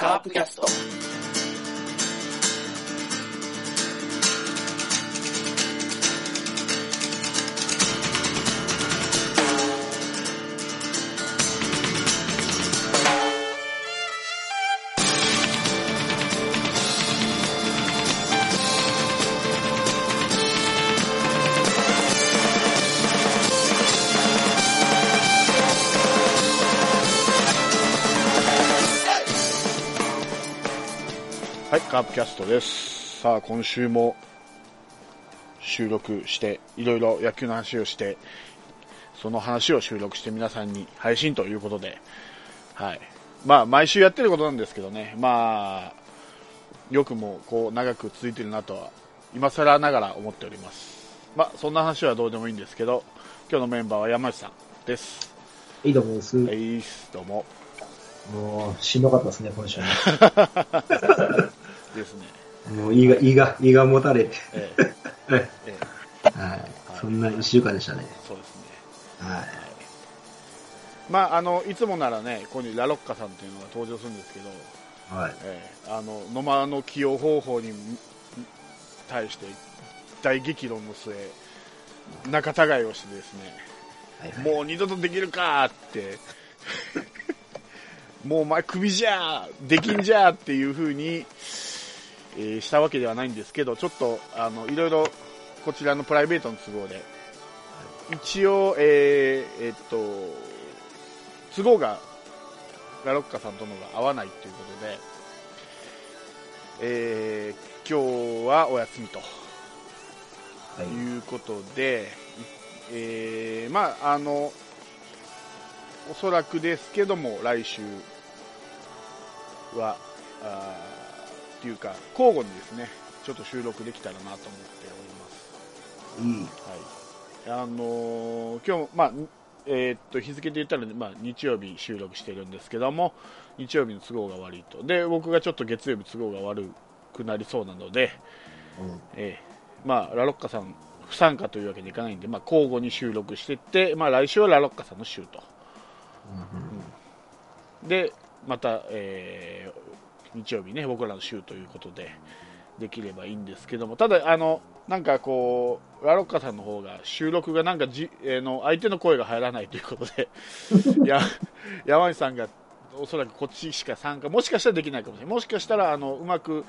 カープキャスト。キャストです。さあ、今週も収録して、いろいろ野球の話をして、その話を収録して皆さんに配信ということで、はい。まあ、毎週やってることなんですけどね、まあ、よくもこう長く続いてるなとは、今更ながら思っております。まあ、そんな話はどうでもいいんですけど、今日のメンバーは山内さんです。いいと思います。はい、どうも。もう、しんどかったですね、今週ね。ですね。もう、胃が、胃が、胃がもたれて。ええ はい。そんな一週間でしたね。そうですね。はい。まあ、あのいつもならね、ここにラロッカさんというのが登場するんですけど、はい。えーあの野間の起用方法に対して大激論の末、仲違いをしてですね、はいはい、もう二度とできるかって、もうお前、クビじゃー、できんじゃーっていう風に、えーしたわけではないんですけど、ちょっとあのいろいろこちらのプライベートの都合で、一応、えーえーっと、都合がラロッカさんとのが合わないということで、えー今日はお休みとはい。いうことで、いえーまあ、あの、おそらくですけども、来週は、っていうか、交互にですね、ちょっと収録できたらなと思っております。いい。はい。あのー今日、まあ、えーっと、日付で言ったら、まあ、日曜日収録してるんですけども、日曜日の都合が悪いと。で、僕がちょっと月曜日都合が悪くなりそうなので、うんえーまあ、ラロッカさん不参加というわけにいかないんで、まあ、交互に収録していって、まあ、来週はラロッカさんの週と。で、また、えー日曜日ね、僕らの週ということで、できればいいんですけども、ただ、あの、なんかこう、ラロッカさんの方が収録がなんかじ、えーの相手の声が入らないということで、や山内さんがおそらくこっちしか参加、もしかしたらできないかもしれない、もしかしたらあのうまく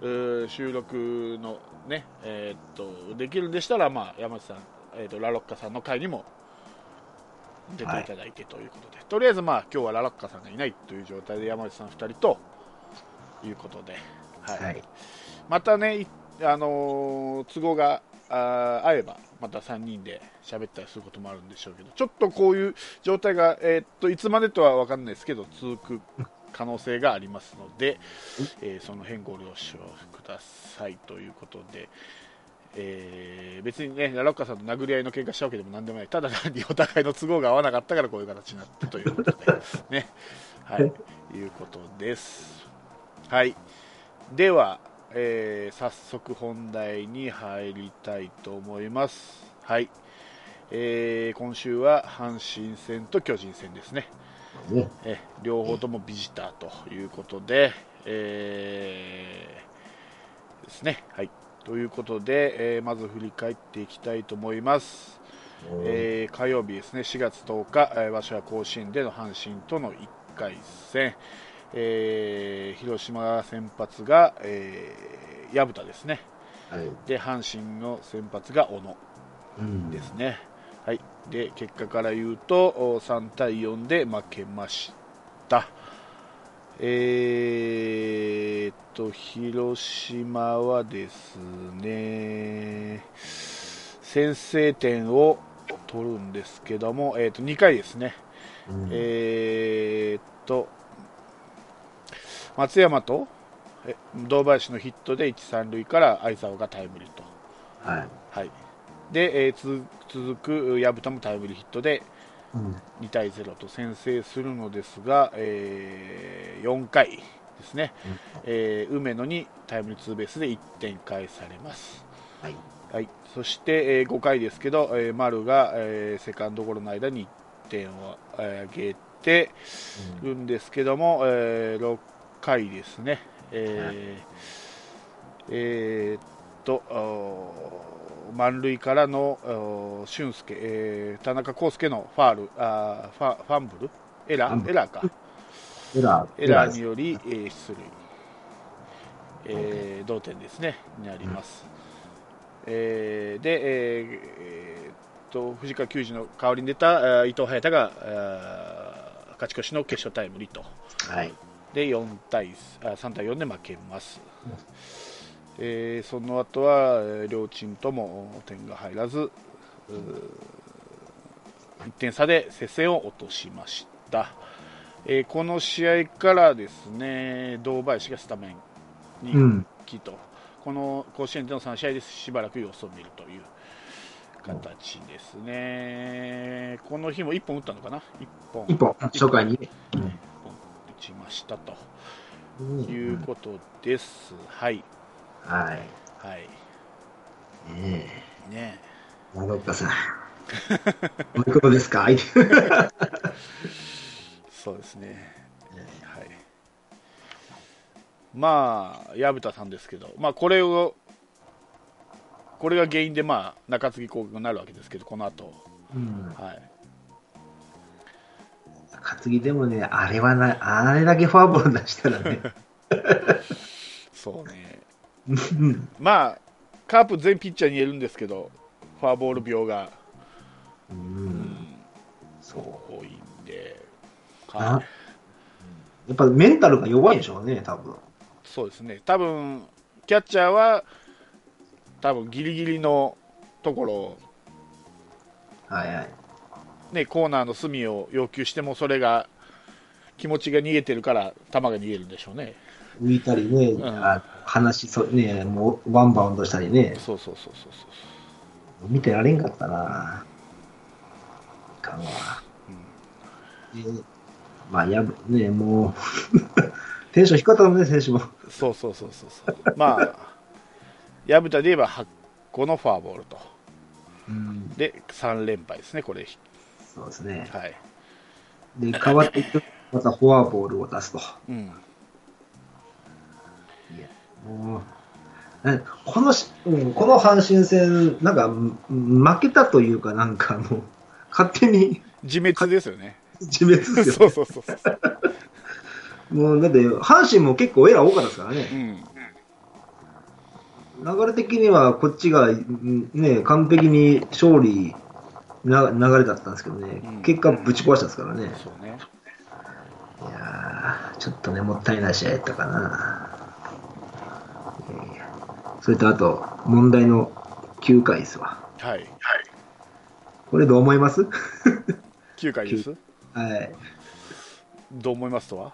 うー収録のね、えーっとできるんでしたら、まあ、山内さん、えーっとラロッカさんの会にも出ていただいてということで、とりあえず、まあ今日はラロッカさんがいないという状態で山内さん2人ということで、はいはい。またね、いあのー都合があー合えば、また3人で喋ったりすることもあるんでしょうけど、ちょっとこういう状態が、えーっといつまでとは分かんないですけど、続く可能性がありますので、えーその辺ご了承くださいということで。えー別にね、ラロッカさんと殴り合いの喧嘩したわけでもなんでもない、ただ単にお互いの都合が合わなかったからこういう形になったということで、ね、はい、いうことです。はい、では、えー早速本題に入りたいと思います。はい、えー今週は阪神戦と巨人戦ですね。ね。え両方ともビジターということで、えーですね。はい。ということで、えーまず振り返っていきたいと思います。えー火曜日ですね、4月10日、えー場所は甲子園での阪神との1回戦、えー広島先発が、えー薮田ですね。はい。で、阪神の先発が小野。うんですね。はい。で、結果から言うと、お3対4で負けました。えーっと、広島はですね、先制点を取るんですけども、えーっと、2回ですね。うんえーっと、松山とえ堂林のヒットで1、3塁から相澤がタイムリーと。はい。はい、で、えーつ続く薮田もタイムリーヒットでうん。2対0と先制するのですが、えー4回ですね、えー梅野にタイムリーツーベースで1点返されます。はい。はい、そして、えー5回ですけど、えー丸が、えーセカンドゴロの間に1点をえげてるんですけども、えー6回ですね、えーえーっと満塁からの俊介、えー田中康介のファールあーファファンブル？エラー？エラーか。エラー、エラーにより、えー出塁、えー同点ですね、になります。えーで、えーえーっと藤川球児の代わりに出たえー伊藤隼太が勝ち越しの決勝タイムリーと、はい。で4対あ3対4で負けます。えーその後は、えー両チームとも点が入らず、1点差で接戦を落としました。えーこの試合からですね堂林がスタメンにうん。復帰と、この甲子園での3試合でしばらく様子を見るという形ですね、この日も1本打ったのかな、1本一本、初回にね。一本打ちましたとうんいうことです。はい、はい。はい、ねねえ、長岡さん。おいくらですか？そうですね、はい。まあ、薮田さんですけど、まあ、これを、これが原因で、まあ、中継ぎ攻撃になるわけですけど、この後、うん。はい、担ぎでもね、あれはな、あれだけフォアボール出したらね。そうね、うんまあ、カープ全ピッチャーに言えるんですけど、フォアボール病が、う。うんん、そう。多いんで、あはい、やっぱメンタルが弱いでしょうね、多分。そうですね、多分キャッチャーは、多分ギリギリのところを、はいはい。ね、コーナーの隅を要求しても、それが気持ちが逃げてるから、球が逃げるんでしょうね。浮いたりね、んあ話そ、ね、もうワンバウンドしたりね、そうそうそうそうそう見てられんかったな。いかんわ。でまあ、やぶ、ね、もう、テンション低かったもんね、選手も。そうそうそうそうそうまあ薮田で言えば8個のフォアボールとうん、で3連敗ですねこれそうですね。はいで、変わっていくまたフォアボールを出すと。うんもうなこのし、うんこの阪神戦、なんか、ん負けたというか、なんかもう、勝手に自滅ですよね自滅ですよ。そうそうそうそうもう、だって、阪神も結構エラー多かったですからね。うん流れ的にはこっちが、んね、完璧に勝利な流れだったんですけどね、うん結果ぶち壊したんですからね。そうねいやーちょっとね、もったいない試合やったかな。いやいやそれとあと、問題の9回ですわ。はいこれどう思います？9回です？はい。どう思いますとは？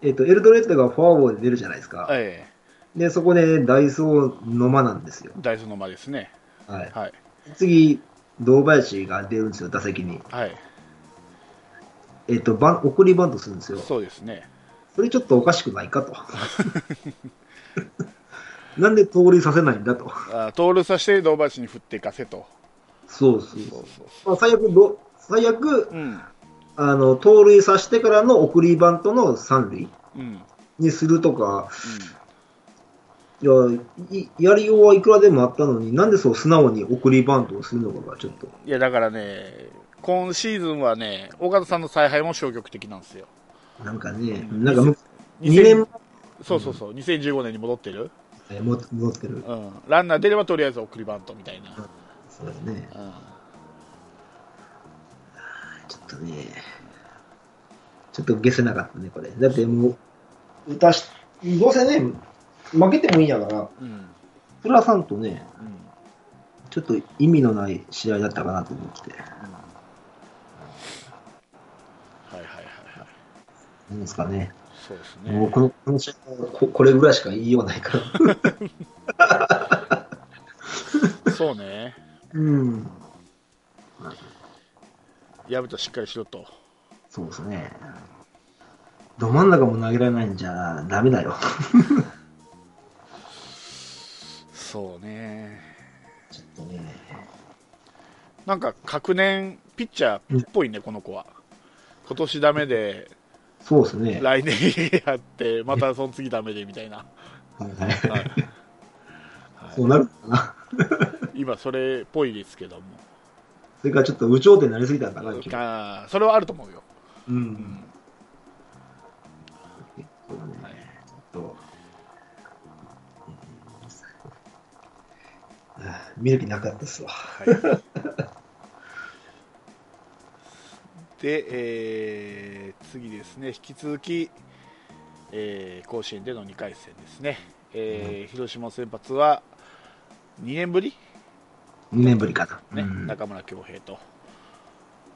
えっ、と、エルドレッドがフォアボールで出るじゃないですか。えで、そこでダイソーの間なんですよえ。ダイソーの間ですねはい。はい次、堂林が出るんですよ、打席に。はいえっ、とバン、送りバントするんですよ。そうですねそれちょっとおかしくないかと。なんで盗塁させないんだと。あ盗塁させて堂林に振っていかせとそうそうそうまあ、最悪ど、最悪、うんあの、盗塁させてからの送りバントの三塁うんうんにするとか、いやい、やりようはいくらでもあったのに、なんでそう素直に送りバントをするのかがちょっと。いやだからね今シーズンはね岡田さんの采配も消極的なんですよなんかね、うんなんかむ、2000 2年そうそうそう2015年に戻ってる、戻ってる。うん、ランナー出ればとりあえず送りバントみたいな、そうですね。うんちょっとね、ちょっと消せなかったね、これ。だってもう、打たし、どうせね、負けてもいいんやから、うんプラさんとね、うんちょっと意味のない試合だったかなと思って。はいはいはいはいなんですかね。そうですもうねこのこの試合はここれぐらいしか言いようがないから。そうねうん。薮田しっかりしろとそうですね。ど真ん中も投げられないんじゃダメだよ。そうねちょっとね。なんか、確年ピッチャーっぽいね、この子は。今年ダメで、そうですね。来年やって、またその次ダメでみたいな。はいはいはいそうなるかな。今、それっぽいですけども。それからちょっと有頂天になりすぎたんかな、あーそれはあると思うよ。う。うんん。そうだね。はいと見る気なかったっすわ。はい、で、えー次ですね、引き続き、えー甲子園での2回戦ですね、えー広島先発は2年ぶり、2年ぶりかな。ねうん中村恭平と、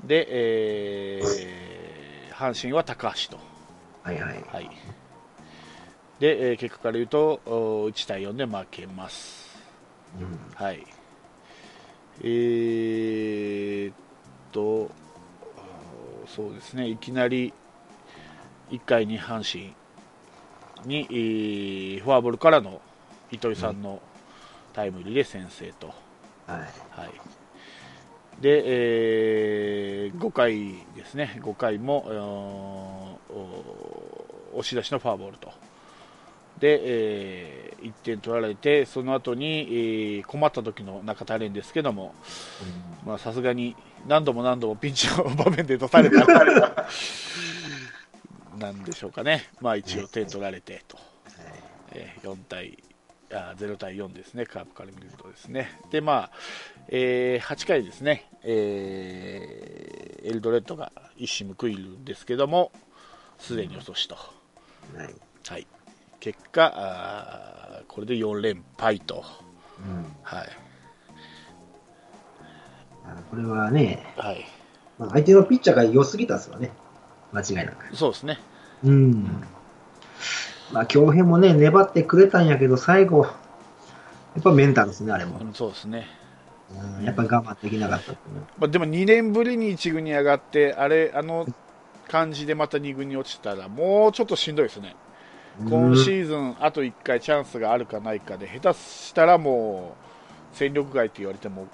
で、えー阪神は高橋と、はいはい。はい、で、えー結果から言うとお1対4で負けます。うんはい。えーっと、そうですね、いきなり1回に阪神に、えーフォアボールからの糸井さんのタイムリーで先制と。はい。はい。で、え5回ですね、5回も、押し出しのフォアボールと。で、え1点取られて、その後に、えー困った時の中田蓮ですけども、まあさすがに何度も何度もピンチの場面で出された なんでしょうかね、まあ一応点取られてと。えー4対あ0対4ですね、カープから見るとですね。で、まあ、えー8回ですね、えーエルドレッドが一矢報いるんですけども、すでに落としと。はい。はい。結果、これで4連敗と。うんはい。あこれはね、はい。まあ、相手のピッチャーが良すぎたっすわね。間違いなく。そうですね。うん。まあ、京平もね、粘ってくれたんやけど、最後、やっぱメンタルですね、あれも。うんそうですね。うんやっぱ我慢できなかったっねまあ、でも2年ぶりに1軍に上がって、あれ、あの感じでまた2軍に落ちたら、もうちょっとしんどいですね。今シーズン、あと1回チャンスがあるかないかで、下手したらもう、戦力外って言われても、うん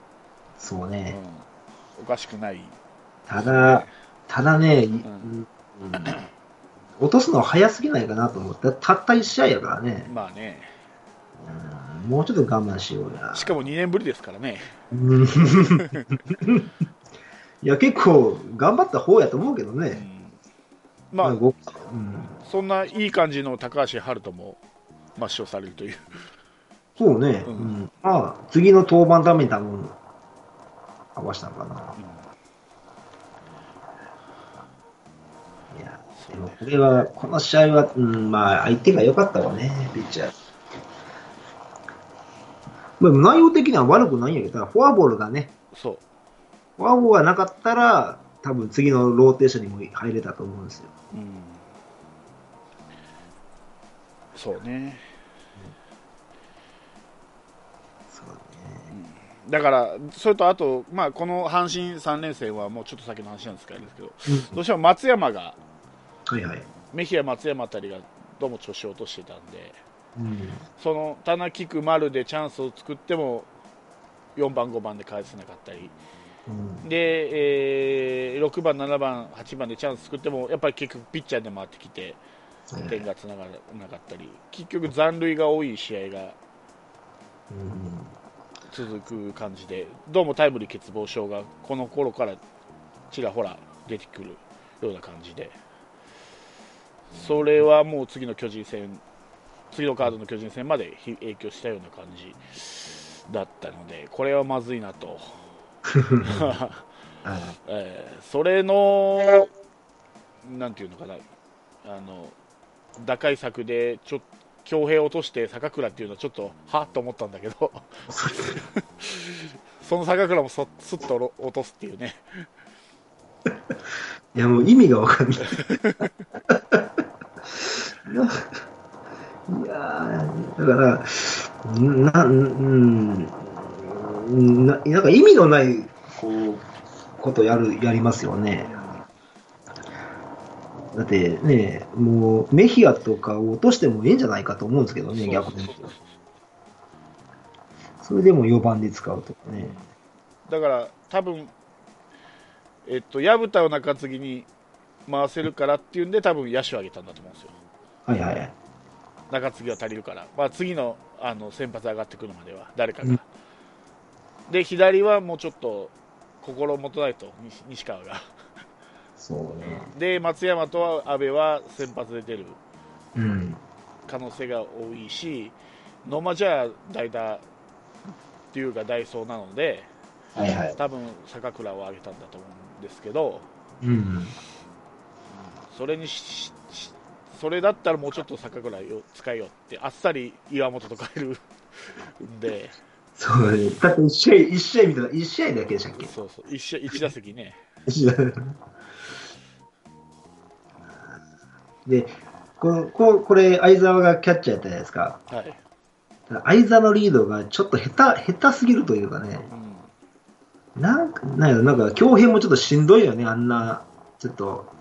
そうね。、おかしくない。ただ、ただね、んうん落とすのは早すぎないかなと思った。たった1試合やからね。まあね、うんもうちょっと我慢しようや。しかも2年ぶりですからね。うん いや、結構頑張った方やと思うけどね。うんまあ、ごうんそんないい感じの高橋遥人も抹消されるという。そうね。ううんんまあ、次の登板ために多分、合わせたのかな。いや、でもこれは、この試合は、うん、まあ、相手が良かったわね、ピッチャー。まあ、内容的には悪くないんやけど、フォアボールがね、そう。フォアボールがなかったら、多分次のローテーションにも入れたと思うんですよ。うんそうね。そうね。だから、それとあと、まあ、この阪神3連戦はもうちょっと先の話なんですけど、どうしても松山が、はいはい。メヒア、松山あたりがどうも調子を落としてたんで、うん。その棚キク丸でチャンスを作っても、4番、5番で返せなかったり、うん。で、えー6番、7番、8番でチャンス作っても、やっぱり結局、ピッチャーで回ってきて、点がつながらなかったり、結局、残塁が多い試合がうん。続く感じで、どうもタイムリー欠乏症がこの頃からちらほら出てくるような感じで、それはもう次の巨人戦、次のカードの巨人戦までひ影響したような感じだったので、これはまずいなと。えーそれの、なんていうのかな、あの打開策で、ちょ強兵を落として坂倉っていうのはちょっと、はっと思ったんだけど、その坂倉もそすっと落とすっていうね、いや、もう意味がわかんない。いやだから、な、うん、ななんか意味のない、こう、ことやる、やりますよね。だってね、もう、メヒアとかを落としてもいいんじゃないかと思うんですけどね、逆に。それでも4番で使うとかね。だから多分、えっと、薮田を中継ぎに回せるからっていうんで、多分野手を上げたんだと思うんですよ。はいはいはい。中継ぎは足りるから、まあ、次のあの先発上がってくるまでは誰かが、うんで左はもうちょっと心もとないと西西川がそうね。で松山と阿部は先発で出るうん。可能性が多いし野間じゃ代打っていうか代走なのではいはい。多分坂倉を上げたんだと思うんですけどうん。それにししそれだったらもうちょっと坂倉を使えよってあっさり岩本と変えるんでそうね。だって一試合、一試合見たら、一試合だけでしたっけ？そうそう 1, 1打席ね で、このこうこれ、相沢がキャッチャーやったじゃないですか。はい、相沢のリードがちょっと下手、下手すぎるというかね。うんなんか、なんなんか、強兵もちょっとしんどいよね、あんな、ちょっと、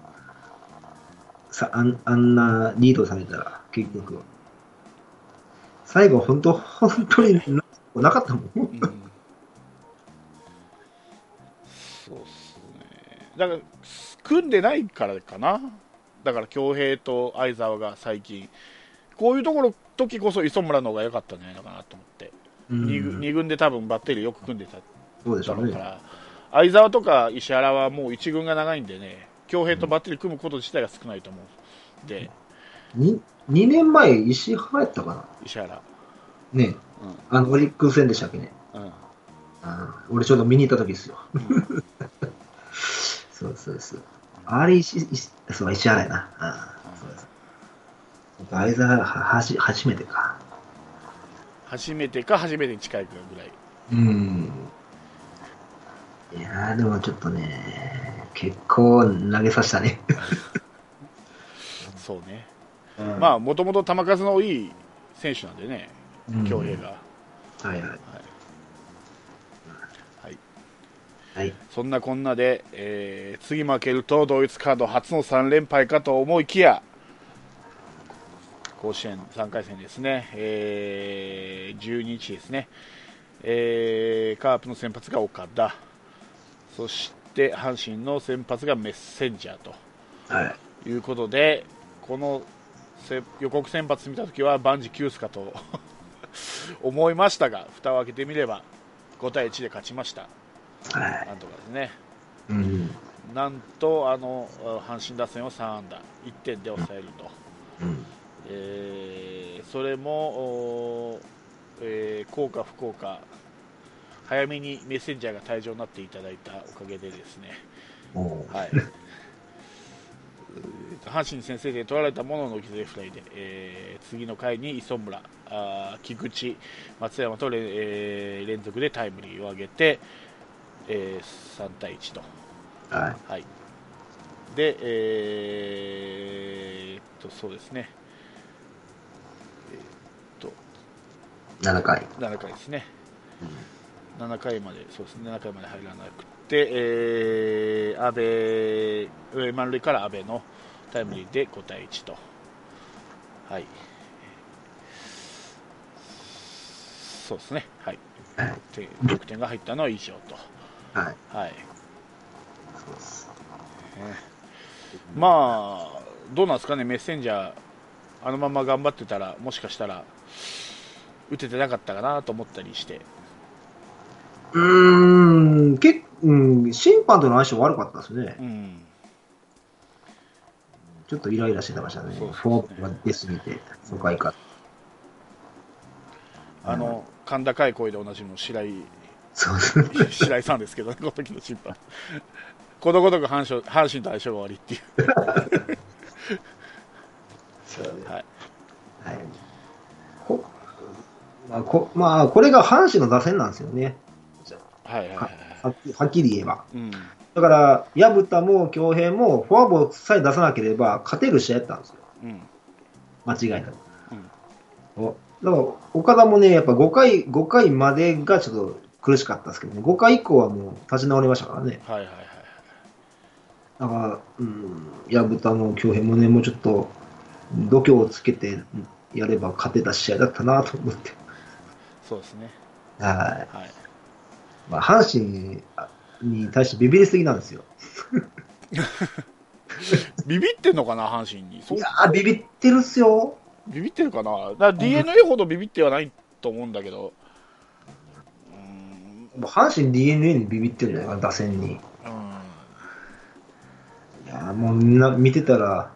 さ、あんあんなリードされたら、結局。最後、本当本当にななかったもん。うん。そうっすね。だから組んでないからかな。だから恭平と相沢が最近こういうところ時こそ磯村の方が良かったんじゃないのかなと思って、うん。二軍二軍で多分バッテリーよく組んでた。そうでしょうね。だろうから、相沢とか石原はもう一軍が長いんでね。恭平とバッテリー組むこと自体が少ないと思うんで。に2年前、石原やったかな。石原。ねあの、オリックス戦でしたっけね。俺ちょうど見に行った時ですよ。そうそうそう。あれ石、石そう、石原やな。あそうです。相沢ははじ初めてか。初めてか初めてに近いかぐらいうん。いやー、でもちょっとね、結構投げさせたね。そうねうんまあもともと球数の多い選手なんでねうん恭平が、はいはい。はい、はい。そんなこんなで、えー次負けると同一カード初の3連敗かと思いきや甲子園3回戦ですね、えー12日ですね、えーカープの先発が岡田。そして阪神の先発がメッセンジャーと。はい。いうことでこのせ予告先発見たときは万事休すかと思いましたが蓋を開けてみれば5対1で勝ちました。はい。なんとかですね。うん。なんとあの阪神打線を3安打。1点で抑えると、うん。えーそれも、えー効果不効果早めにメッセンジャーが退場になっていただいたおかげでですね、はい、阪神先生で取られたものの犠牲フライで、えー次の回に磯村、あー菊池、松山とれ、えー連続でタイムリーを上げて、えー3対1と。はい。はい、で、えーっと、そうですね、えーっ7回。と、7回ですね、7回まで、そうですね、7回まで入らなくて、えー、安倍、えー満塁から安倍のタイムリーで5対1と、はい、そうですね、はい、得点が入ったのは以上と。はい。はいそうです。まあ、どうなんですかね、メッセンジャー、あのまま頑張ってたら、もしかしたら、打ててなかったかなと思ったりして、うーん、けうん、審判との相性悪かったですねう。ん、ちょっとイライラしてましたね。そうフォークが出すぎて、5回か。あの、甲高い声でおなじみの白井。白井さんですけど、この時の審判、ことごとく阪神阪神と相性が悪いっていう、はい、はい。こまあ、こまあ、これが阪神の打線なんですよね。はいはいはいははっきり言えば。い、うん、だから、薮田も京平もフォアボールさえ出さなければ勝てる試合やったんですよ。うん、間違いなく。おだから、岡田もね、やっぱ5回、5回までがちょっと苦しかったですけどね、5回以降はもう立ち直りましたからね。はいはいはい、だから、うん、薮田も京平もね、もうちょっと度胸をつけてやれば勝てた試合だったなと思って。そうですね、ははい、まあ、阪神に対してビビりすぎなんですよ。ビビってんのかな、阪神に。いやー、ビビってるっすよ。ビビってるかな。だから DNA ほどビビってはないと思うんだけど。うもう阪神 DNA にビビってるんじゃないかな、打線に。いん。うんやーもうみんな見てたら、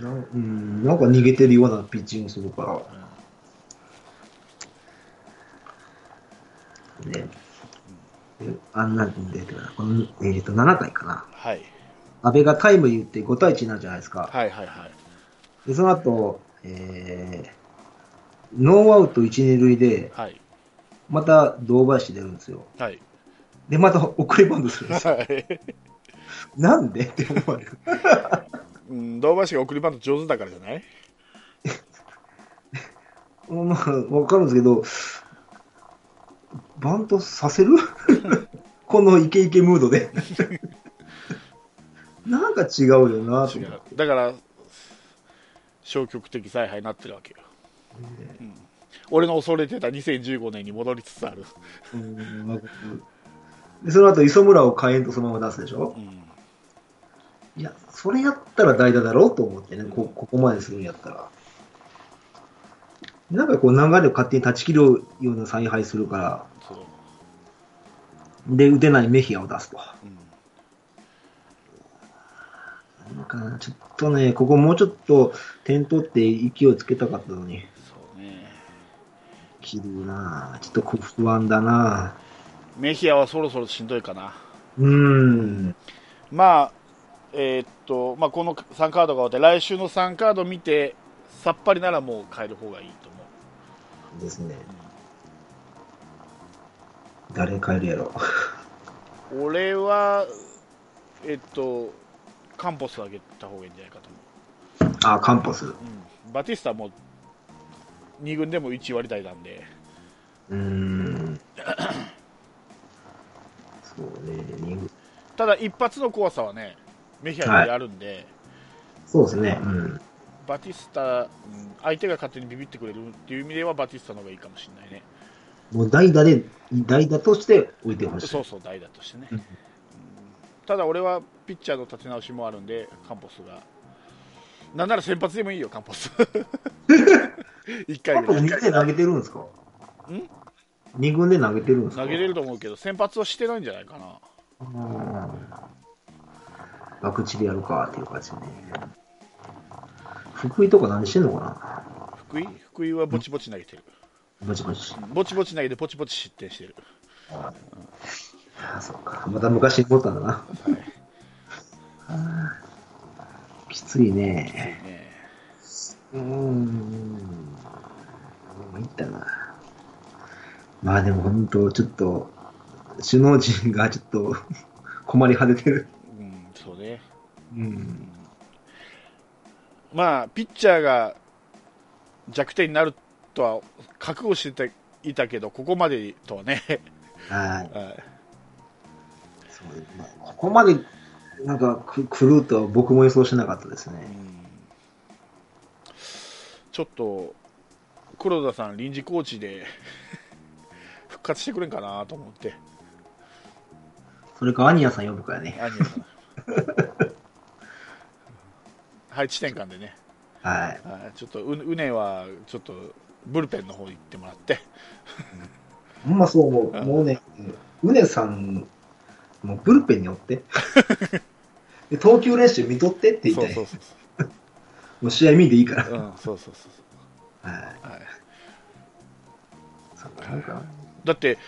な,、うん、なんか逃げてるようなピッチングするから。ね。であんなんで、このえー、と7回かな。はい。安倍がタイムリー打って5対1になるじゃないですか。はいはいはい。で、その後、えー、ノーアウト1、2塁で、はい。また堂林出るんですよ。はい。で、また送りバントするんですよ。はい。なんで？って思われる。うん、堂林が送りバント上手だからじゃない？まあ、わかるんですけど、バントさせる？このイケイケムードで。なんか違うよなと。だから、消極的采配になってるわけよ。うん俺の恐れてた2015年に戻りつつあるで、その後、磯村を火炎とそのまま出すでしょ？うん。いや、それやったら代打だろうと思ってね、こここまでするんやったら。なんかこう流れを勝手に断ち切るような采配するから。で、打てないメヒアを出すと。うん。なんかなちょっとね、ここもうちょっと点取って勢いをつけたかったのに、そうね。切るなぁちょっと不安だなメヒアはそろそろしんどいかな。ぁうーん。まあ、えーっと、まあ、この3カードが終わって、来週の3カード見て、さっぱりならもう変える方がいいと。ですね。誰変えるやろ。俺は、えっと、カンポス上げた方がいいんじゃないかと思う。あ、カンポス。ううん、バティスタも2軍でも1割台なんで、ーん。そうね、二軍ただ一発の怖さはね、メヒアにあるんで、そうですね。うん。バティスタ、うん相手が勝手にビビってくれるっていう意味では、バティスタの方がいいかもしれないね。もう代打で、代打として置いてほしい。そうそう、代打としてね。ただ俺はピッチャーの立て直しもあるんで、カンポスが。なんなら先発でもいいよ、カンポス。1カンポス回ぐらい2軍で投げてるんですか？ん？二軍で投げてるんですか？投げれると思うけど、先発はしてないんじゃないかな。うん。爆地でやるかっていう感じね。福井とか何してんのか福井？福井はぼちぼち投げてる。なぼちぼち。うんぼちぼち投げて、ぼちぼち失点してる。ああ、そっか。また昔に戻ったんだな。はいあーきついね。ねうーん。参ったな。まあでも本当、ちょっと、首脳陣がちょっと困り果ててる。うん、そうね。うん。まあ、ピッチャーが弱点になるとは覚悟していたけど、ここまでとはね、はい。はいそうまあここまで、なんかく、来るとは僕も予想しなかったですね。うんちょっと黒田さん、臨時コーチで 復活してくれんかなと思って、それか、アニヤさん呼ぶからね。アニヤさん配置転換でね、はい。はいちょっとううねはちょっとブルペンの方に行ってもらって、ほんまそう思う。うんもうね、うねさん、もうブルペンに寄って。で投球練習見とってって言いたい。そうそうそう もう試合見んでいいから。そう、うん、そうそうそうはい。はい、だって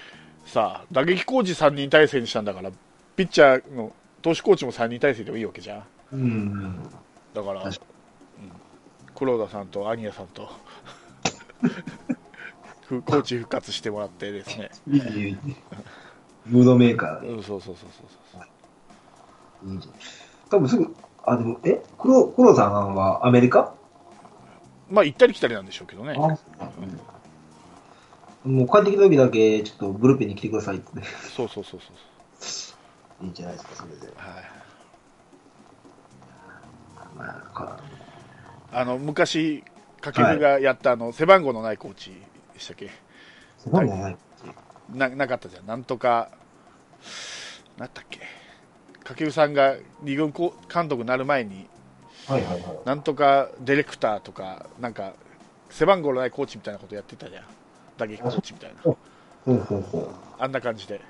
さ、打撃コーチ3人体制にしたんだから、ピッチャーの投手コーチも3人体制でもいいわけじゃん。うん。だから、うん。確、黒田さんとアニヤさんと ふコーチ復活してもらってですね、いいいいいいムードメーカー。で。うん、そうそうそうそうそう。いい。多分すぐ、あ、でも、え？黒、黒さんはアメリカ？まあ行ったり来たりなんでしょうけどね、あ、もう帰ってきた時だけ、ちょっとブルペンに来てくださいって。そうそうそうそういいんじゃないですか、それで。はい、まあ、の昔掛布がやったあの背番号のないコーチでしたっけ、そうなんない。ななかったじゃんなんとかなんだっけ？掛布さんが二軍監督になる前にはいはいはい。なんとかディレクターとかなんか背番号のないコーチみたいなことやってたじゃん打撃コーチみたいなそうそうそう。あんな感じで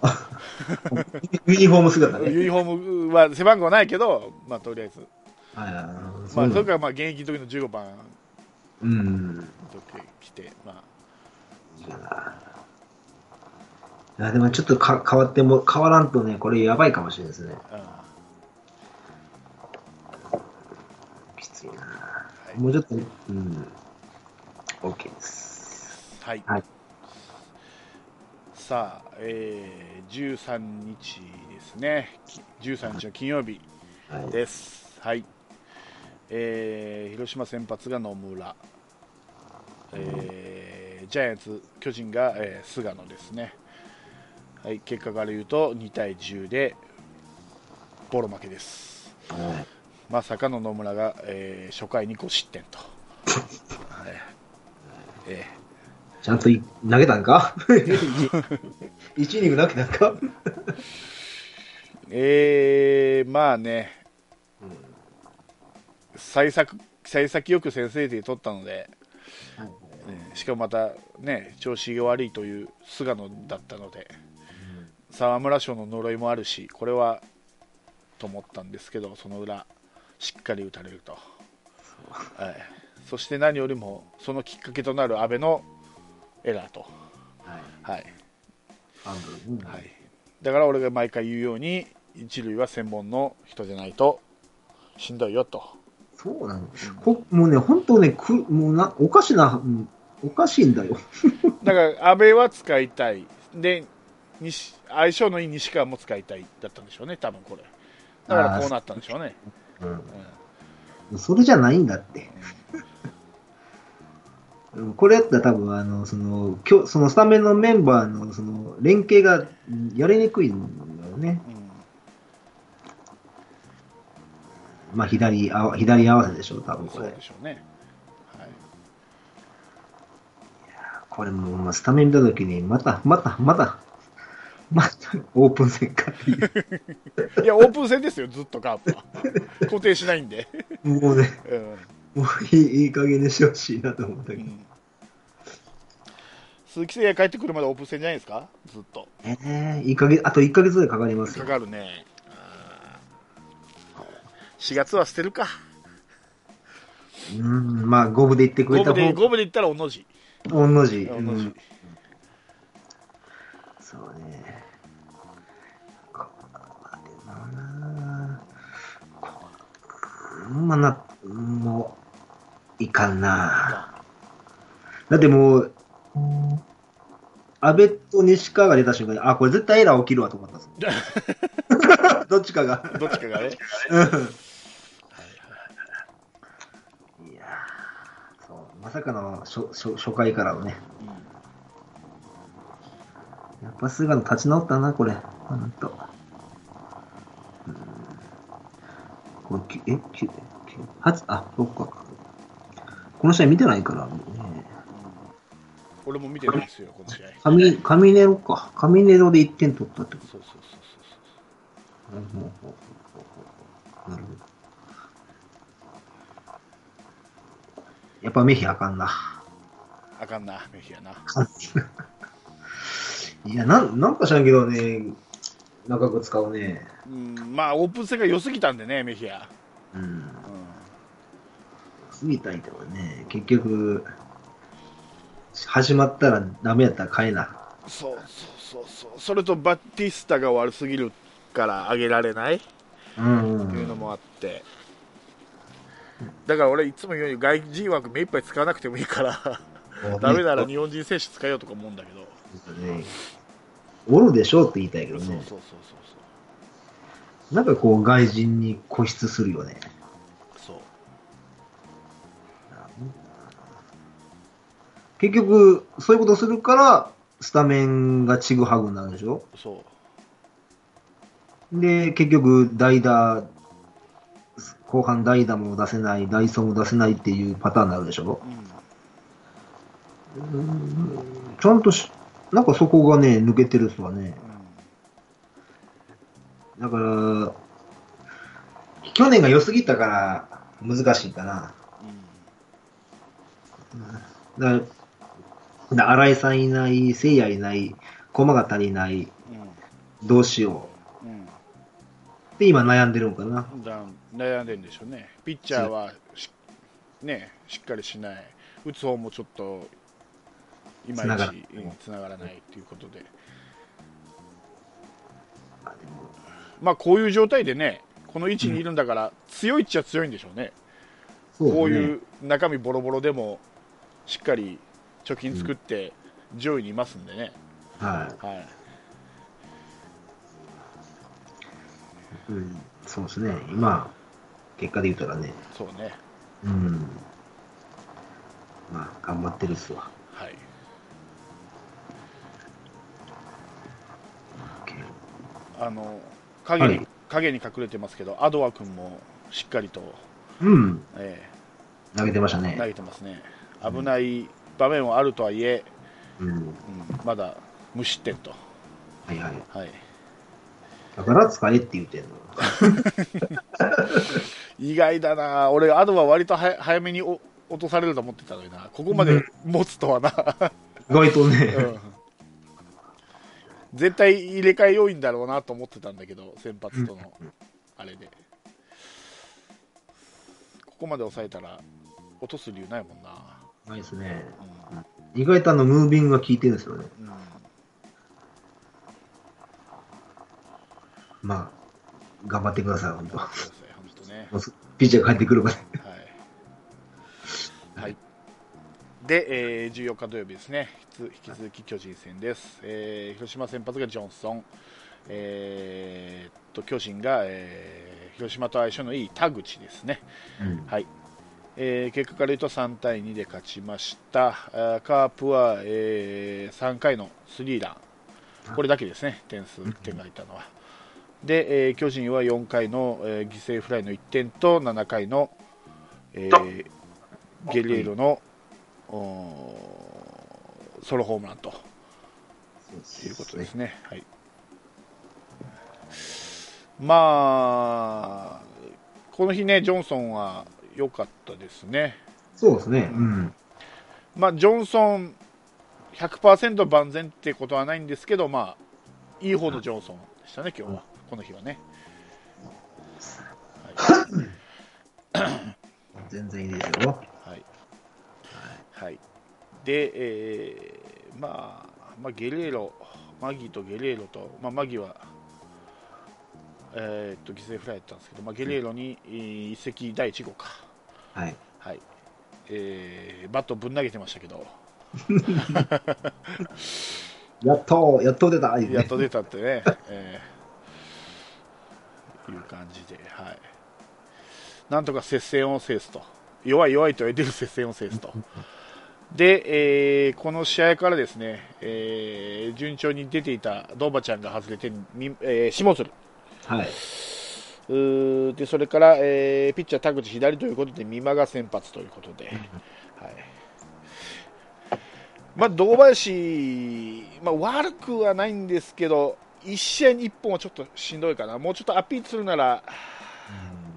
ユニフォーム姿ね。ユニフォームは背番号ないけど、まあ、とりあえず。まあ、それからまあ現役の時の15番うん。の時来て、まいやいやでもちょっとか変わっても、変わらんとね、これやばいかもしれないですね。あきついな。うんもうちょっと、うん。OK です。はい、はいさあ、えー、13日ですね、き13日の金曜日はい。です。はいえー広島先発が野村、えージャイアンツ、巨人が、えー菅野ですね、はい、結果から言うと2対10でボロ負けです。はい。まさかの野村が、えー初回に5失点と。はい。えちゃんとい投げたんか ?1 イニング投げたんか？ー えーまあね、幸先幸先よく先制点取ったので、はいえーしかもまたね調子が悪いという菅野だったので、沢村賞の呪いもあるし、これはと思ったんですけど、その裏、しっかり打たれると、はい、そして何よりもそのきっかけとなる阿部のエラーと、はい。はい。はい、だから俺が毎回言うように、一塁は専門の人じゃないとしんどいよと。そうなんです。ほもうね、本当ね、くもうな、おかしな、うんおかしいんだよ。だから、阿部は使いたい。で、西相性のいい西川も使いたいだったんでしょうね、多分これ。だからこうなったんでしょうね。うん。それじゃないんだって。うんこれやったら多分、あの、その、今日、そのスタメンのメンバーの、その、連携がうんやりにくいんだよね。うんまあ、左あわ、左合わせでしょ、多分こそうれ。でしょうね。はい、これもう、まあスタメン見たときに、また、また、また、また、オープン戦かっていう。いや、オープン戦ですよ、ずっとカープは。固定しないんで。もうね、うんもういいいい加減にしてほしいなと思ったけど。うん鈴木誠也帰ってくるまでオープン戦じゃないですか、ずっと。ええいい加減、あと1ヶ月ぐらいかかりますかよ。かるね。あー4月は捨てるか。うん、まあ、五分で言ってくれた方五分で、五分で言ったら、おのじ。おの字うん。そうね。こでもなこまあな、もう、いかんな。だってもう、安倍と西川が出た瞬間に、あ、これ絶対エラー起きるわと思ったんですよどっちかが。どっちかがね。うんいやーかの初初初回からのね。やっぱ菅野立ち直ったな、これ。ほんと。うんこれ、きえ、ききはあ、そっか。この試合見てないから、ね、俺も見てないですよ、この試合。カミ、カミネロか。カミネロで1点取ったってこそうそうそうと。なるほど。なるほど。やっぱメヒあかんな。あかんな、メヒアな。いや、なん、なんか知らんけどね、長く使うね。うん、まあ、オープン戦が良すぎたんでね、メヒア。うん。うん過ぎたいけどね、結局、始まったらダメやったら買えな。そうそうそうそう。それと、バッティスタが悪すぎるから上げられない？っうん。ていうのもあって。だから俺いつも言うように外人枠目いっぱい使わなくてもいいから、ダメなら日本人選手使えようとか思うんだけど。ね。おるでしょうって言いたいけどね。そうそうそうそうなんかこう、外人に固執するよね。そう。結局、そういうことするから、スタメンがちぐはぐになるでしょそう。で、結局、代打、後半代打も出せない、ダイソーも出せないっていうパターンになるでしょ？うん。ちゃんとしなんかそこがね、抜けてるっすわね。だから、去年が良すぎたから難しいかな。だから、だ新井さんいない、聖夜いない、駒が足りない、うんどうしようんうんう。で、今悩んでるんかな。だ悩んでるんでしょうね、ピッチャーはし,、ね、しっかりしない、打つ方もちょっといまいちうん繋がらないということで、まあ、こういう状態でね、この位置にいるんだから、強いっちゃ強いんでしょうね、そうこういう中身ボロボロでも、しっかり貯金作って、上位にいますんでね。はい。はいうん、そうですね。今、結果で言ったらね、そうね、うん。まあ、頑張ってるっすわ。はい、あの影に、はい影に隠れてますけど、アドワ君もしっかりと、うん。え投げてましたえ投ね。げてますね、危ない場面はあるとはいえ、うん。うん、まだ無失点と、はいはい。はい、だから疲れって言ってんの。意外だな、俺、アドは割とはや早めにお落とされると思ってたのにな、ここまで持つとはな。意外とね、うん絶対入れ替え要因だろうなと思ってたんだけど、先発とのあれで。ここまで抑えたら、落とす理由ないもんな。ないですね。う意外とあの、ムービングが効いてるんですよね。んうんまあ、頑張ってください、本当。ね。ピッチャーが帰ってくるまで。はい。はい。で、えー、14日土曜日ですね、引き続き巨人戦です。えー広島先発がジョンソン、えーっと巨人が、えー広島と相性のいい田口ですね。うん。はいえー結果から言うと3対2で勝ちました、あーカープは、え3回のスリーラン、これだけですね、点数、点が入ったのは。で、えー巨人は4回の、えー犠牲フライの1点と7回の、えーゲレーロのソロホームランということですね。はいまあ、この日ね、ジョンソンは良かったですね。そうですね。うん。まあ、ジョンソン100%万全ってことはないんですけど、まあ、いい方のジョンソンでしたね、今日は、この日はね。全然いいですよ。はい。はい。で、えーまあ、まあ、ゲレーロ、マギとゲレーロと、まあ、マギは、えーっと、犠牲フライだったんですけど、まあ、ゲレーロに、えー一石第1号か。はい。はい。えーバットぶん投げてましたけど、やっと、やっと出た、ねやっと出たってね、えーいう感じで、はい。なんとか接戦を制すと。弱い弱いと言われてる接戦を制すと。で、えーこの試合からですね、えー順調に出ていたドーバちゃんが外れて、みえー、下鶴。はい。うーで、それから、えーピッチャー田口左ということで、美馬が先発ということで、はい。まあ、堂林、まあ、悪くはないんですけど、1試合に1本はちょっとしんどいかな、もうちょっとアピールするなら、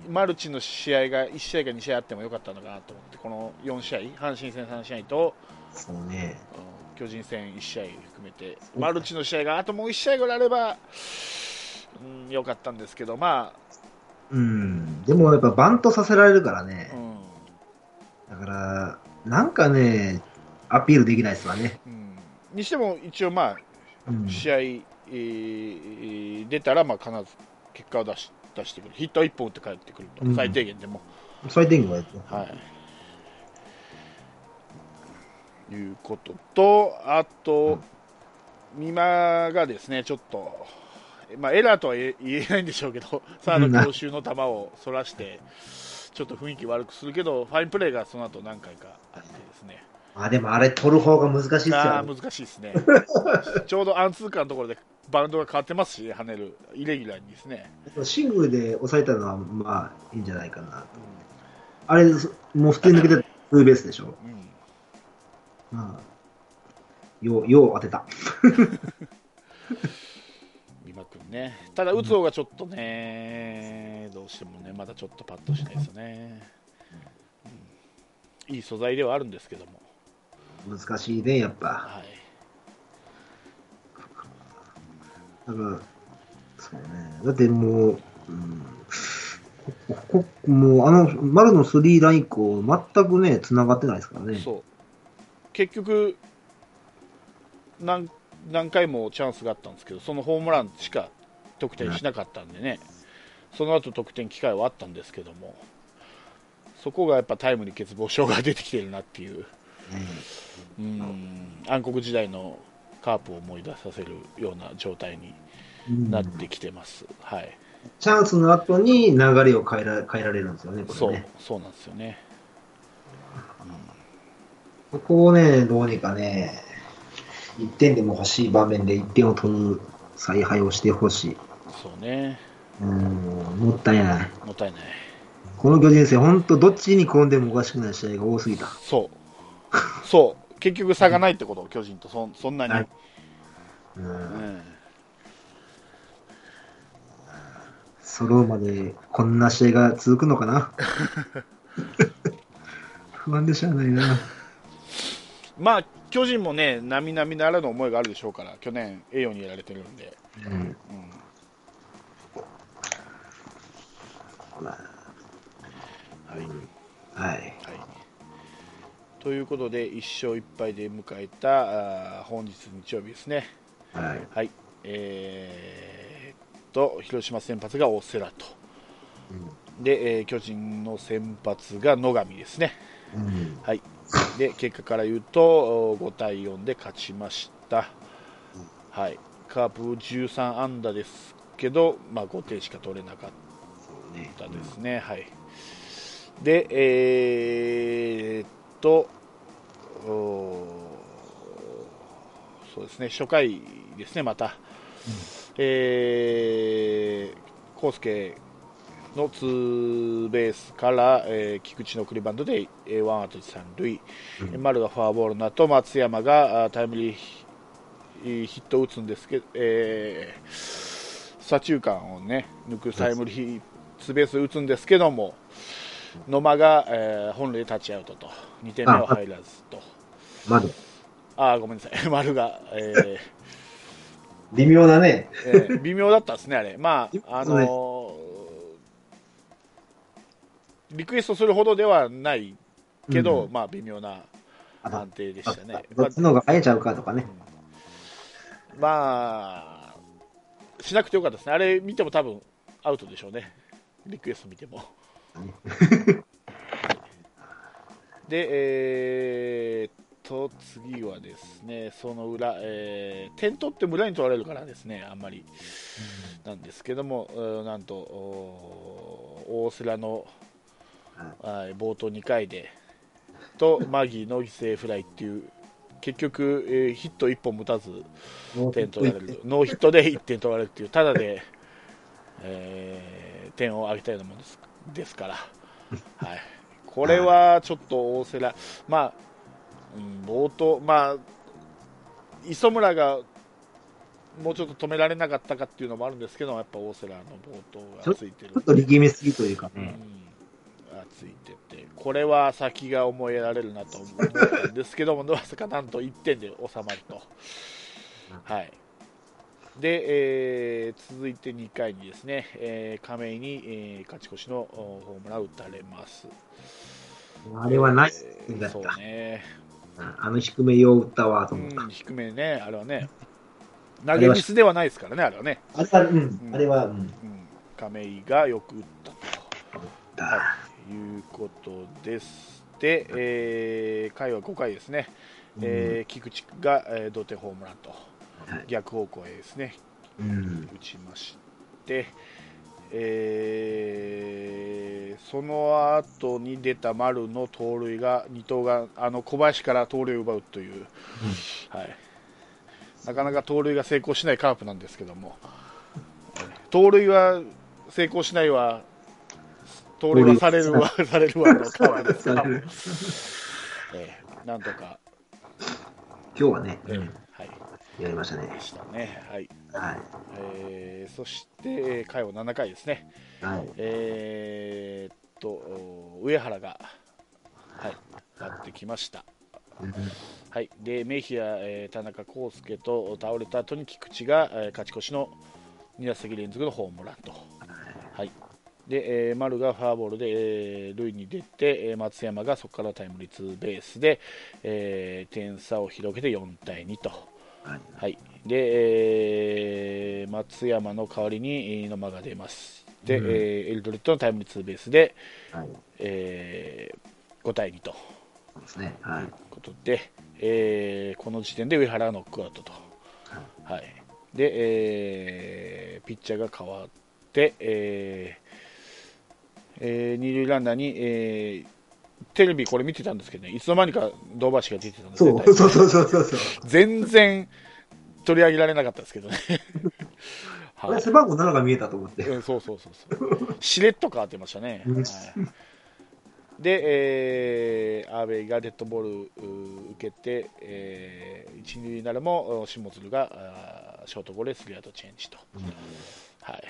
マルチの試合が1試合か2試合あってもよかったのかなと思って、この4試合、阪神戦3試合と、そうね。うん巨人戦1試合含めて、マルチの試合があともう1試合ぐらいあれば、うん、よかったんですけど、まうん。でもやっぱバントさせられるからあ、ね。う。ん。だから、なんかね、アピールできないですわね。うん、にしても一応、まうん。あ、試合、えー出たら、まあ、必ず結果を出し出してくる、ヒット1本打って帰ってくると、うん。最低限でも。最低限はやってはい、いうことと、あと、美馬がですね、ちょっと、まあ、エラーとは言え言えないんでしょうけど、サード強襲の球をそらして、ちょっと雰囲気悪くするけど、ファインプレーがその後何回かあってですね、あ、でもあれ取る方が難しいっすあよ。ー難しいですね、ちょうどアンツーカーのところでバウンドが変わってますし、跳ねる、イレギュラーにですね。シングルで抑えたのは、まあ、いいんじゃないかなと。あれ、もう普通に抜けてツーベースでしょ。うんうんまあ、よう、よう当てた。美馬君ね、ただ打つ方がちょっとね、どうしてもね、まだちょっとパッとしないですよね、うんいい素材ではあるんですけども、難しいね、やっぱ。はい、だから、そうね。だってもう、うん、ここもう、あの、丸の3ライン以降、全くね、繋がってないですからね。そう結局何、何回もチャンスがあったんですけど、そのホームランしか得点しなかったんでね、その後得点機会はあったんですけども、そこがやっぱタイムに欠乏症が出てきてるなっていう。うん。暗黒時代のカープを思い出させるような状態にうん。なってきてます、はい、チャンスの後に流れを変えら変えられるんですよね、こそうれね。そうなんですよね、ここをね、どうにかね、1点でも欲しい場面で1点を取る采配をしてほしい。そうね、うん、もったいない。もったいない、この巨人戦、本当どっちに転んでもおかしくない試合が多すぎた。そう、そう、結局差がないってこと、巨人と。そんそんなに、はい。うん。うん、揃うまでこんな試合が続くのかな？不安でしゃあないな。まあ、巨人もね、並々ならぬ思いがあるでしょうから、去年、栄誉にやられてるんで、うん。うん。まはい。あはい。はい、ということで、1勝1敗で迎えたあー本日日曜日ですね。はい。はい、えーっと広島先発が大瀬良と、で、えー巨人の先発が野上ですね、うん。はい、で結果から言うとお5対4で勝ちました、はい、カープ13安打ですけど、まあ、5点しか取れなかっ。たですね、はい、で、えーっと、おそうですね、初回ですね、また、えー、康介のツーベースから、えー菊池の送りバントで、えーワンアウト三塁、うん。丸がフォアボールの後松山があタイムリーヒヒットを打つんですけど、えー左中間を、ね、抜くタイムリーツーベースを打つんですけども野間が、えー本塁でタッチアウトと2点目は入らずと。まだ、あーごめんなさい。丸が、えー。微妙だね。えー微妙だったですね、あれ、まああのーリクエストするほどではないけど、うん。まあ微妙な判定でしたね。どっちの方が早いちゃうかとかね。まあ、しなくてよかったですね、あれ見ても多分アウトでしょうね、リクエスト見ても。で、えーっと、次はですね、その裏、えー点取って村に取られるからですね、あんまり。なんですけども、うんなんと、お大瀬良の、はい。冒頭2回で、とマギーの犠牲フライっていう、結局、えーヒット1本打たず、点取られる、ノーヒットで1点取られるっていう、ただで、えー点を挙げたようなものですですから、はい、これはちょっと大瀬良、まあ、うん、冒頭、まあ、磯村がもうちょっと止められなかったかっていうのもあるんですけど、やっぱ大瀬良の冒頭がついてる。ちょっと力みすぎというかうん。ね。がついてて、これは先が思いやられるなと思ったんですけども、まさか？なんと1点で収まると。はいで、えー続いて2回にですね、えー亀井に、えー勝ち越しのおホームランを打たれます。あれはナイスえーそうだった。ね、あの低めよう打ったわとう思った。ん、低めね、あれはね、投げミスではないですからね、あれはね、あれは、うん、あれは、うん、うん、亀井がよく打ったと。だということです。で、えー回は5回ですね、えー菊池が、えー同点ホームランとはい逆方向へですね。うん。打ちまして、えーその後に出た丸の盗塁が2投があの小林から盗塁を奪うという、はい、なかなか盗塁が成功しないカープなんですけども。盗塁は成功しないわ盗塁はされるわ されるわのカープですから、えーなんとか。今日はね、えーやりましたねで。したね。はい。はい。えーそして、えー回は7回ですね。はい。えーっと、お上原が、はい、やってきました。うんはい、でメヒア、えー田中康介と倒れた後に菊池が、えー勝ち越しの2打席連続のホームランと、はいでえー丸がフォアボールで、えー塁に出て、えー松山がそこからタイムリーツーベースで、えー点差を広げて4対2と、はい。はいでえー松山の代わりにえー野間が出ますで、うんえーエルドレッドのタイムリーツーベースで、はい。えー5対2と。そうですね。はい。ことで、えーこの時点で上原がノックアウトと、はいでえーピッチャーが変わって、えーえー二塁ランナーに、えーテレビこれ見てたんですけどね、いつの間にか堂橋が出てたんですそねう、そうそうそうそうそう。全然取り上げられなかったですけどね。はい背番号7が見えたと思って。うん、そうそうそうそう。しれっと変わってましたね。うんはい、で、えー、アーベイがデッドボール受けて、えー、一塁になるも、下鶴があーショートゴロでスリーアウトチェンジと。はい。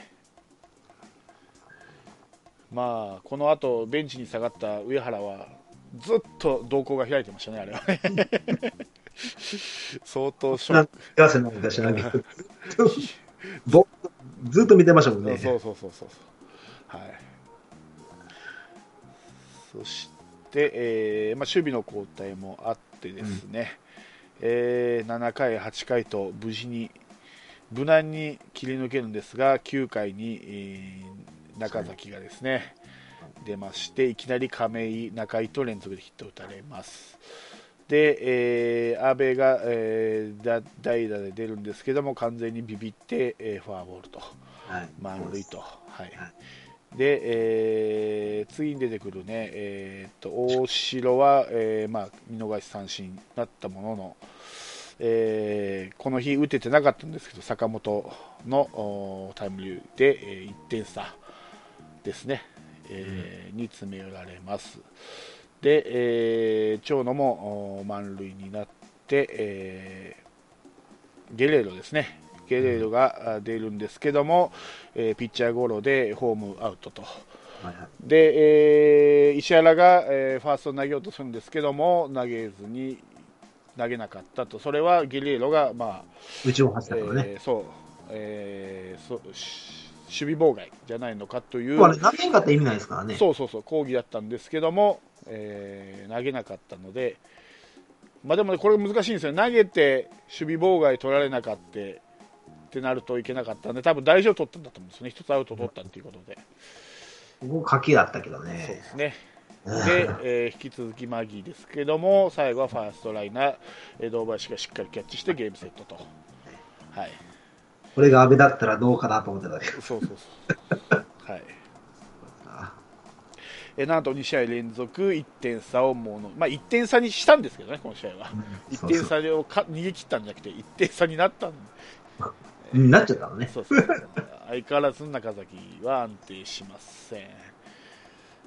まあ、この後ベンチに下がった上原は、ずっと瞳孔が開いてましたね、あれはね。相当ショック。ずっと見てましたもんね。そうそうそうそうそう。はい。そして、えーまあ、守備の交代もあってですね、えー7回、8回と無事に無難に切り抜けるんですが、9回に、えー中崎がですね、出まして、いきなり亀井、中井と連続でヒットを打たれます。で、えー、阿部が、えーだ代打で出るんですけども、完全にビビって、えーフォアボールと。はい。満塁と、はいはで、えー次に出てくるね、えーっと大城は、えーまあ、見逃し三振になったものの、えーこの日打ててなかったんですけど、坂本のおタイムリーで、えー1点差ですね、えーに詰め寄られます。で、えー長野もお満塁になって、えーゲレーロですね、ゲレーロがあ出るんですけども、えーピッチャーゴロでホームアウトと。はいはいで、えー石原が、えーファースト投げようとするんですけども、投げずに投げなかったと、それはゲレーロが、まあうちも走ったからね。えーそう、えー守備妨害じゃないのかという、まあ、投げんかったら意味ないですからね。そうそうそう、抗議だったんですけども、えー投げなかったので、まあ、でもね、これ難しいんですよ、投げて守備妨害取られなかったってなるといけなかったんで、多分大丈夫取ったんだと思うんですよね、一つアウト取ったっていうことで、ここ書きだったけどそうでね。すね。うんで、えー引き続きマギーですけども、最後はファーストライナー、えー堂林がしっかりキャッチしてゲームセットと。はい、これが安倍だったらどうかなと思ってたけど。そうそうそう。はいあえーなんと2試合連続1点差をもの、まあ、1点差にしたんですけどね、この試合は。1そう点差をか逃げ切ったんじゃなくて、1点差になったんうんなっちゃったのね。そうそうそう相変わらず中崎は安定しません。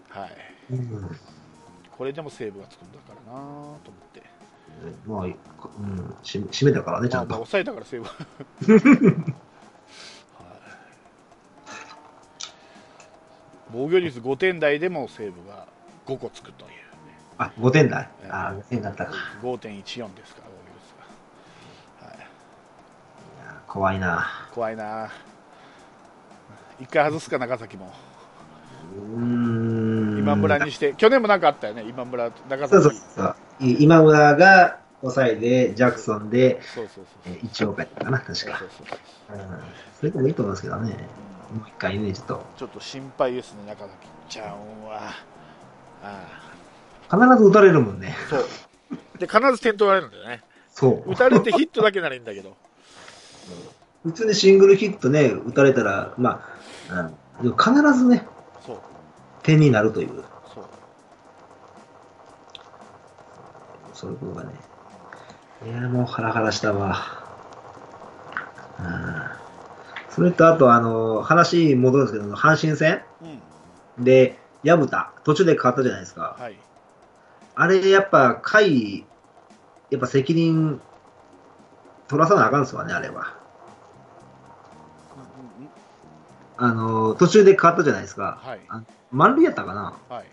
はい、うんこれでもセーブがつくんだからなと思って。まあ、うん、し締めたからね、ちゃんと。抑えたからセーブはい防御率5点台でもセーブが5個つくという、ね、あ、5点台？えあ、5点だったか。5.14ですから防御率が、はい、いや怖いな。怖いな一回外すか中崎もうーん。今村にして去年もなんかあったよね今村中そう崎そうそう。い今村が抑えで、ジャクソンで、そうそうそうえ一応やったかな、確か。それでもいいと思いますけどね。もう一回ね、ちょっと。ちょっと心配ですね中崎ちゃんはあ必ず打たれるもんね。あそうで必ず点取られるんだよねそう。打たれてヒットだけならいいんだけど普通にシングルヒットね、打たれたら、まあ、うん、必ずね、そう点になるという、そういうことがね。いや、もうハラハラしたわ。うん。それと、あと、あの、話戻るんですけど、阪神戦？うんで、薮田、途中で変わったじゃないですか。はいあれ、やっぱ、回、やっぱ責任取らさなあかんすわね、あれは。あの、途中で変わったじゃないですか。はいあ満塁やったかなはい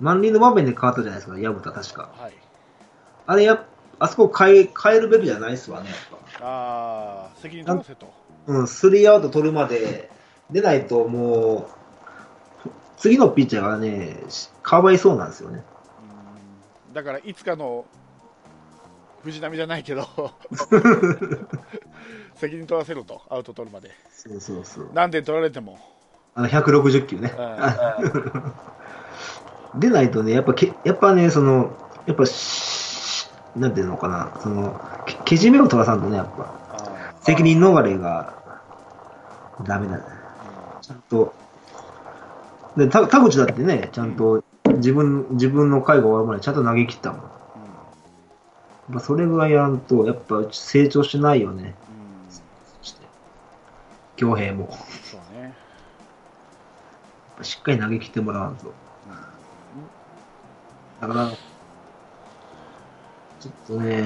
満塁の場面で変わったじゃないですか、薮田確か。はいあれや、あそこ変え、変えるべきじゃないっすわね、やっぱ。ああ責任取らせとうん、スリーアウト取るまで出ないともう、次のピッチャーがね、しかわいそうなんですよね。うんだからいつかの藤波じゃないけど 責任取らせろとアウト取るまでそうそうそう。何点取られても、あの、160球ね。出ないとね、やっぱけ、やっぱね、その、やっぱし、なんていうのかな、その、けけじめを取らさんとね、やっぱ、あ責任逃れがダメだね。ちゃんと、で、た田口だってね、ちゃんと自分、自分の回が終わるまでちゃんと投げ切ったもん。やっぱそれぐらいやらんと、やっぱ成長しないよね。恭平も。そうね、ぱしっかり投げ切ってもらわんと。だから、ちょっとね、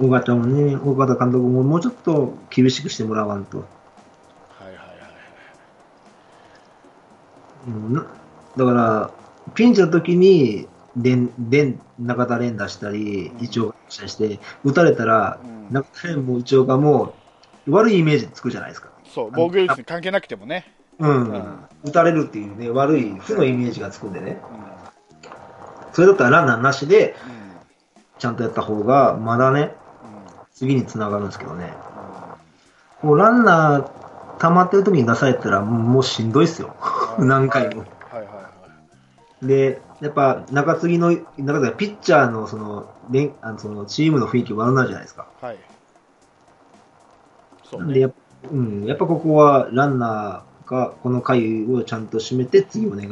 尾形もね、尾形監督ももうちょっと厳しくしてもらわんと。はいはいはいうんなだから、ピンチの時に、でん、でん、中田連打したり、うん一応したりして、打たれたら、うん中田連も一応がもう、悪いイメージつくじゃないですか。そう防御率に関係なくてもね、うん。うん打たれるっていうね、悪い負のイメージがつくんでね。うんそれだったらランナーなしで、うんちゃんとやった方が、まだね、うん次に繋がるんですけどね。もうランナー溜まってる時に出されたら、もうしんどいっすよ。うん何回も。で、やっぱ中継ぎの、中継ぎはピッチャーのその、連あのそのチームの雰囲気悪くなるじゃないですか。はいそうで、ねやっぱうん、やっぱここはランナーがこの回をちゃんと締めて次お願い